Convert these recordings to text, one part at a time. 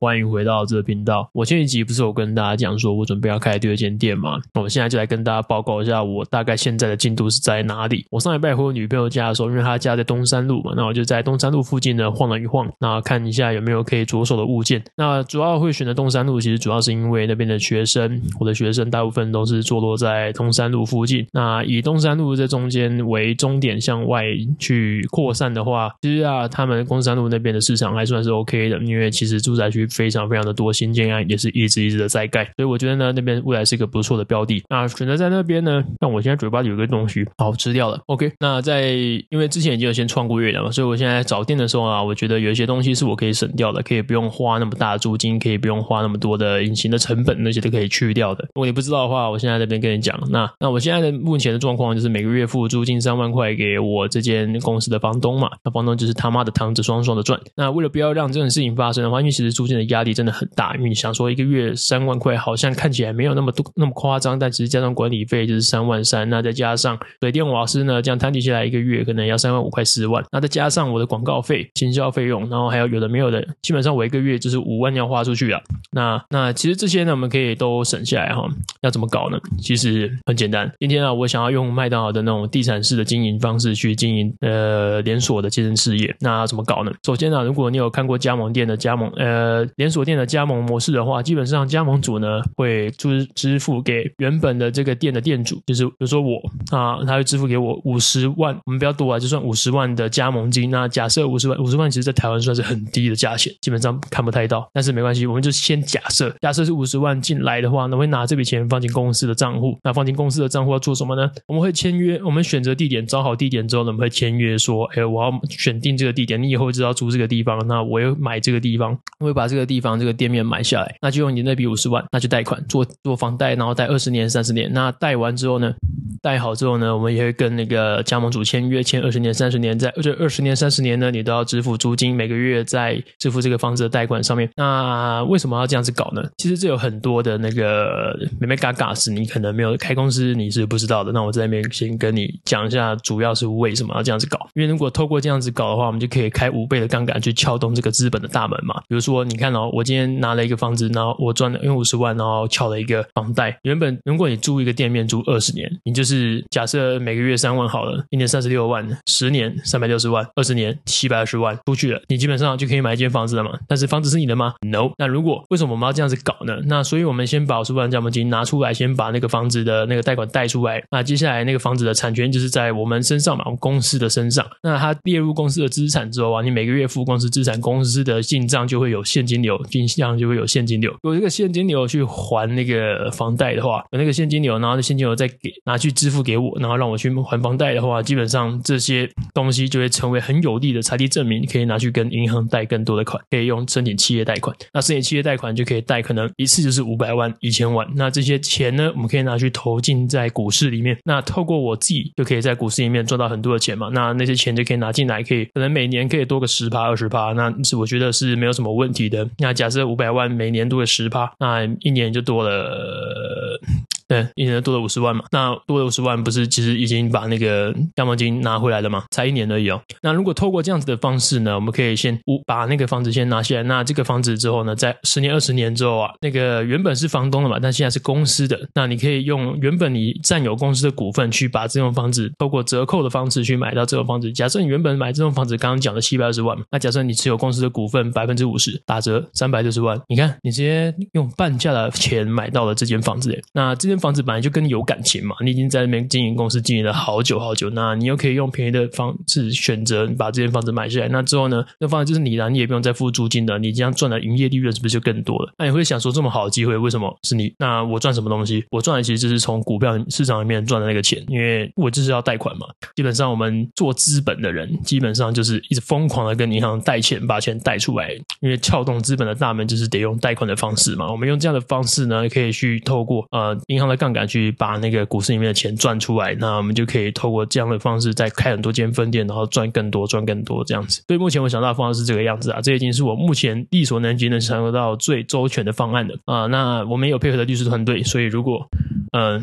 欢迎回到这个频道。我前一集不是有跟大家讲说，我准备要开第二间店嘛？那我现在就来跟大家报告一下，我大概现在的进度是在哪里。我上礼拜回我女朋友家的时候，因为她家在东山路嘛，那我就在东山路附近呢晃了一晃，那看一下有没有可以着手的物件。那主要会选择东山路，其实主要是因为那边的学生，我的学生大部分都是坐落在东山路附近。那以东山路这中间为终点向外去扩散的话，其实啊，他们东山路那边的市场还算是 OK 的，因为其实住宅区。非常非常的多，新建案也是一直一直的在盖，所以我觉得呢，那边未来是一个不错的标的。那选择在那边呢，但我现在嘴巴里有个东西，好吃掉了。OK，那在因为之前已经有先创过业了嘛，所以我现在找店的时候啊，我觉得有一些东西是我可以省掉的，可以不用花那么大的租金，可以不用花那么多的隐形的成本，那些都可以去掉的。如果你不知道的话，我现在这边跟你讲，那那我现在的目前的状况就是每个月付租金三万块给我这间公司的房东嘛，那房东就是他妈的堂子双双的赚。那为了不要让这种事情发生的话，因为其实租金的压力真的很。大，因为你想说一个月三万块，好像看起来没有那么多那么夸张，但其实加上管理费就是三万三，那再加上水电瓦斯呢，这样摊底下来一个月可能要三万五块四万，那再加上我的广告费、行销费用，然后还有有的没有的，基本上我一个月就是五万要花出去啊。那那其实这些呢，我们可以都省下来哈。要怎么搞呢？其实很简单。今天啊，我想要用麦当劳的那种地产式的经营方式去经营呃连锁的健身事业，那怎么搞呢？首先呢，如果你有看过加盟店的加盟呃连锁店的加盟模式的话，基本上加盟主呢会支支付给原本的这个店的店主，就是比如说我啊，他会支付给我五十万，我们不要多啊，就算五十万的加盟金。那假设五十万，五十万其实在台湾算是很低的价钱，基本上看不太到，但是没关系，我们就先假设，假设是五十万进来的话，那会拿这笔钱放进公司的账户。那放进公司的账户要做什么呢？我们会签约，我们选择地点，找好地点之后呢，我们会签约说，哎，我要选定这个地点，你以后知道租这个地方，那我要买这个地方，我会把这个个地方这个店面买下来。那就用你那笔五十万，那就贷款做做房贷，然后贷二十年、三十年。那贷完之后呢，贷好之后呢，我们也会跟那个加盟主签约，签二十年、三十年，在这二十年、三十年呢，你都要支付租金，每个月在支付这个房子的贷款上面。那为什么要这样子搞呢？其实这有很多的那个美眉角角是你可能没有开公司，你是不知道的。那我在那边先跟你讲一下，主要是为什么要这样子搞。因为如果透过这样子搞的话，我们就可以开五倍的杠杆去撬动这个资本的大门嘛。比如说，你看哦，我今天拿了一个房子，然后我赚了用五十万，然后敲了一个房贷。原本如果你租一个店面租二十年，你就是假设每个月三万好了，一年三十六万，十年三百六十万，二十年七百二十万出去了，你基本上就可以买一间房子了嘛。但是房子是你的吗？No。那如果为什么我们要这样子搞呢？那所以我们先把五十万加盟金拿出来，先把那个房子的那个贷款贷出来。那接下来那个房子的产权就是在我们身上嘛，我们公司的身上。那它列入公司的资产之后啊，你每个月付公司资产，公司的进账就会有现金金流，进账就会有现金流。有这个现金流去还那个房贷的话，有那个现金流，然后那现金流再给拿去支付给我，然后让我去还房贷的话，基本上这些东西就会成为很有利的财力证明，可以拿去跟银行贷更多的款，可以用申请企业贷款。那申请企业贷款就可以贷，可能一次就是五百万、一千万。那这些钱呢，我们可以拿去投进在股市里面。那透过我自己就可以在股市里面赚到很多的钱嘛。那那些钱就可以拿进来，可以可能每年可以多个十趴、二十趴，那是我觉得是没有什么问题的。那假设五百万每年多个十趴，那一年就多了。对，一年多了五十万嘛，那多了五十万不是其实已经把那个加盟金拿回来了吗？才一年而已哦。那如果透过这样子的方式呢，我们可以先把那个房子先拿下来。那这个房子之后呢，在十年、二十年之后啊，那个原本是房东的嘛，但现在是公司的，那你可以用原本你占有公司的股份去把这栋房子透过折扣的方式去买到这栋房子。假设你原本买这栋房子刚刚讲的七百二十万嘛，那假设你持有公司的股份百分之五十，打折三百六十万，你看你直接用半价的钱买到了这间房子，那这房子本来就跟你有感情嘛，你已经在那边经营公司经营了好久好久，那你又可以用便宜的方式选择把这间房子买下来，那之后呢，那房子就是你的，你也不用再付租金的，你这样赚的营业利润是不是就更多了？那你会想说，这么好的机会，为什么是你？那我赚什么东西？我赚的其实就是从股票市场里面赚的那个钱，因为我就是要贷款嘛。基本上我们做资本的人，基本上就是一直疯狂的跟银行贷钱，把钱贷出来，因为撬动资本的大门就是得用贷款的方式嘛。我们用这样的方式呢，可以去透过呃银行。的杠杆去把那个股市里面的钱赚出来，那我们就可以透过这样的方式再开很多间分店，然后赚更多，赚更多这样子。所以目前我想到的方式是这个样子啊，这已经是我目前力所能及能想得到最周全的方案了啊。那我们有配合的律师团队，所以如果嗯。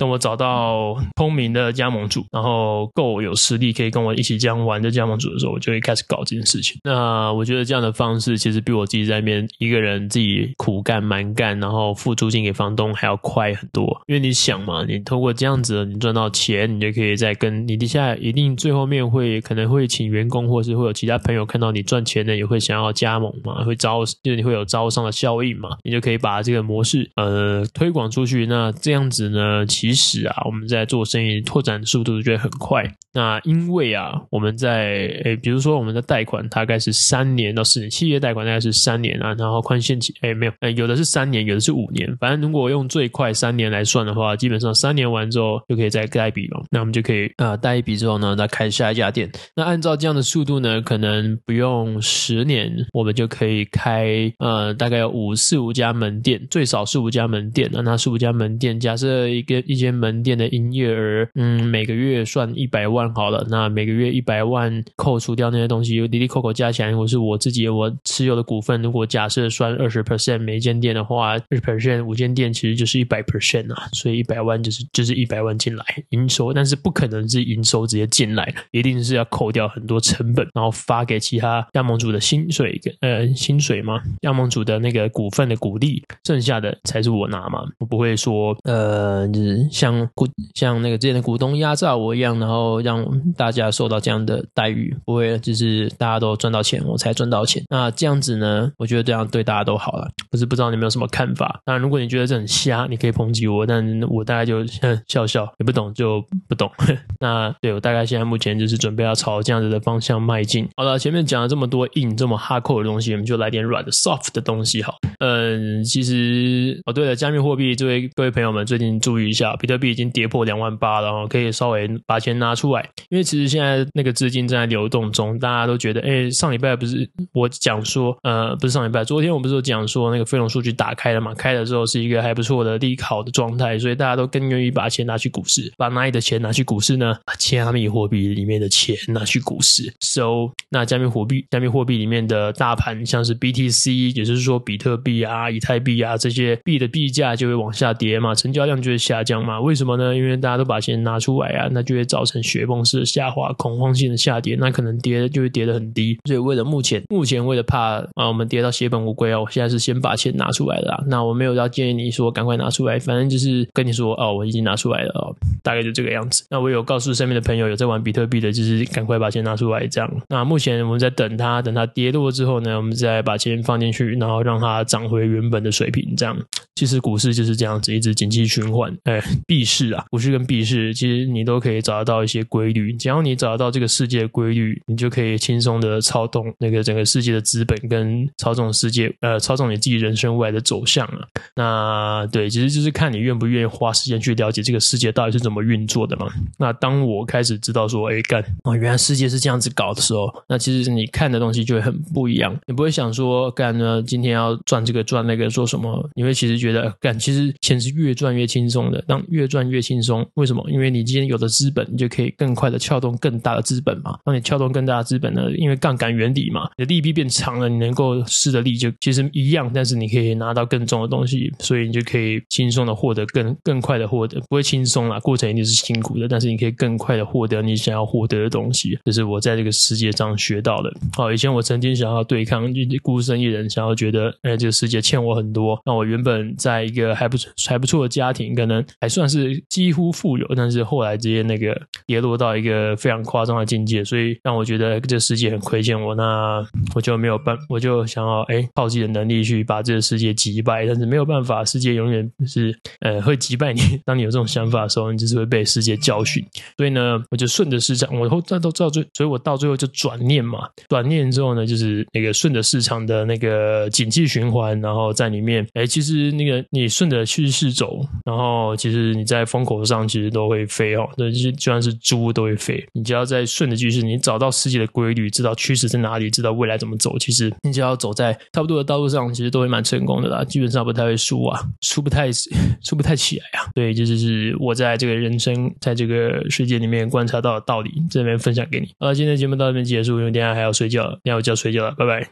等我找到聪明的加盟主，然后够有实力可以跟我一起这样玩的加盟主的时候，我就会开始搞这件事情。那我觉得这样的方式其实比我自己在那边一个人自己苦干蛮干，然后付租金给房东还要快很多。因为你想嘛，你通过这样子，你赚到钱，你就可以再跟你底下一定最后面会可能会请员工，或是会有其他朋友看到你赚钱的，也会想要加盟嘛，会招就是你会有招商的效应嘛，你就可以把这个模式呃推广出去。那这样子呢，其实啊，我们在做生意拓展速度就会很快。那因为啊，我们在诶，比如说我们的贷款大概是三年到四年，企业贷款大概是三年啊，然后宽限期诶没有，诶有的是三年，有的是五年，反正如果用最快三年来算的话，基本上三年完之后就可以再贷一笔了。那我们就可以啊，贷一笔之后呢，再开下一家店。那按照这样的速度呢，可能不用十年，我们就可以开呃大概有五四五家门店，最少四五家门店啊。那四五家门店，假设一个一间门店的营业额，嗯，每个月算一百万好了。那每个月一百万扣除掉那些东西，有滴滴扣扣加起来，我是我自己我持有的股份，如果假设算二十 percent 每一间店的话，二十 percent 五间店其实就是一百 percent 啊，所以一百万就是就是一百万进来营收，但是不可能是营收直接进来，一定是要扣掉很多成本，然后发给其他加盟主的薪水跟，呃，薪水嘛，加盟主的那个股份的股利，剩下的才是我拿嘛，我不会说，呃，就是像股像那个之前的股东压榨我一样，然后让大家受到这样的待遇，不会就是大家都赚到钱，我才赚到钱。那这样子呢，我觉得这样对大家都好了。可是不知道你们有什么看法？当然，如果你觉得这很瞎，你可以抨击我，但我大概就笑 笑，也不懂就不懂。那对我大概现在目前就是准备要朝这样子的方向迈进。好了，前面讲了这么多硬这么 hardcore 的东西，我们就来点软的 soft 的东西好。嗯，其实哦对了，加密货币，这位各位朋友们最近注意一下，比特币已经跌破两万八，然后可以稍微把钱拿出来，因为其实现在那个资金正在流动中，大家都觉得，哎，上礼拜不是我讲说，呃，不是上礼拜，昨天我不是有讲说那个非农数据打开了嘛，开了之后是一个还不错的利好的状态，所以大家都更愿意把钱拿去股市，把哪里的钱拿去股市呢？把加密货币里面的钱拿去股市。So，那加密货币，加密货币里面的大盘像是 BTC，也就是说比特。币啊，以太币啊，这些币的币价就会往下跌嘛，成交量就会下降嘛。为什么呢？因为大家都把钱拿出来啊，那就会造成雪崩式的下滑，恐慌性的下跌，那可能跌就会跌得很低。所以为了目前，目前为了怕啊，我们跌到血本无归啊，我现在是先把钱拿出来了。那我没有要建议你说赶快拿出来，反正就是跟你说哦，我已经拿出来了哦，大概就这个样子。那我有告诉身边的朋友有在玩比特币的，就是赶快把钱拿出来这样。那目前我们在等它，等它跌落之后呢，我们再把钱放进去，然后让它涨。回原本的水平，这样其实股市就是这样子，一直景气循环。哎，币市啊，股市跟币市，其实你都可以找得到一些规律。只要你找得到这个世界的规律，你就可以轻松的操纵那个整个世界的资本，跟操纵世界，呃，操纵你自己人生未来的走向啊。那对，其实就是看你愿不愿意花时间去了解这个世界到底是怎么运作的嘛。那当我开始知道说，哎，干哦，原来世界是这样子搞的时候，那其实你看的东西就会很不一样。你不会想说，干呢，今天要赚这个。赚那个做什么？你会其实觉得干，其实钱是越赚越轻松的。当越赚越轻松，为什么？因为你今天有的资本，你就可以更快的撬动更大的资本嘛。当你撬动更大的资本呢，因为杠杆原理嘛，你的利弊变长了，你能够施的力就其实一样，但是你可以拿到更重的东西，所以你就可以轻松的获得更更快的获得，不会轻松啦，过程一定是辛苦的，但是你可以更快的获得你想要获得的东西。这是我在这个世界上学到的。好，以前我曾经想要对抗，就孤身一人，想要觉得，哎，这个世界。欠我很多，那我原本在一个还不还不错的家庭，可能还算是几乎富有，但是后来直接那个跌落到一个非常夸张的境界，所以让我觉得这个世界很亏欠我，那我就没有办，我就想要哎靠自己的能力去把这个世界击败，但是没有办法，世界永远是呃会击败你。当你有这种想法的时候，你就是会被世界教训。所以呢，我就顺着市场，我后再到到最，所以我到最后就转念嘛，转念之后呢，就是那个顺着市场的那个景气循环。然后在里面，哎，其实那个你顺着趋势走，然后其实是你在风口上其实都会飞哦，对，就就算是猪都会飞。你只要在顺着趋势，你找到世界的规律，知道趋势在哪里，知道未来怎么走，其实你只要走在差不多的道路上，其实都会蛮成功的啦。基本上不太会输啊，输不太 输不太起来啊。对，这就是我在这个人生在这个世界里面观察到的道理，这边分享给你。好了，今天的节目到这边结束，因为等下还要睡觉，等下我就要睡觉了，拜拜。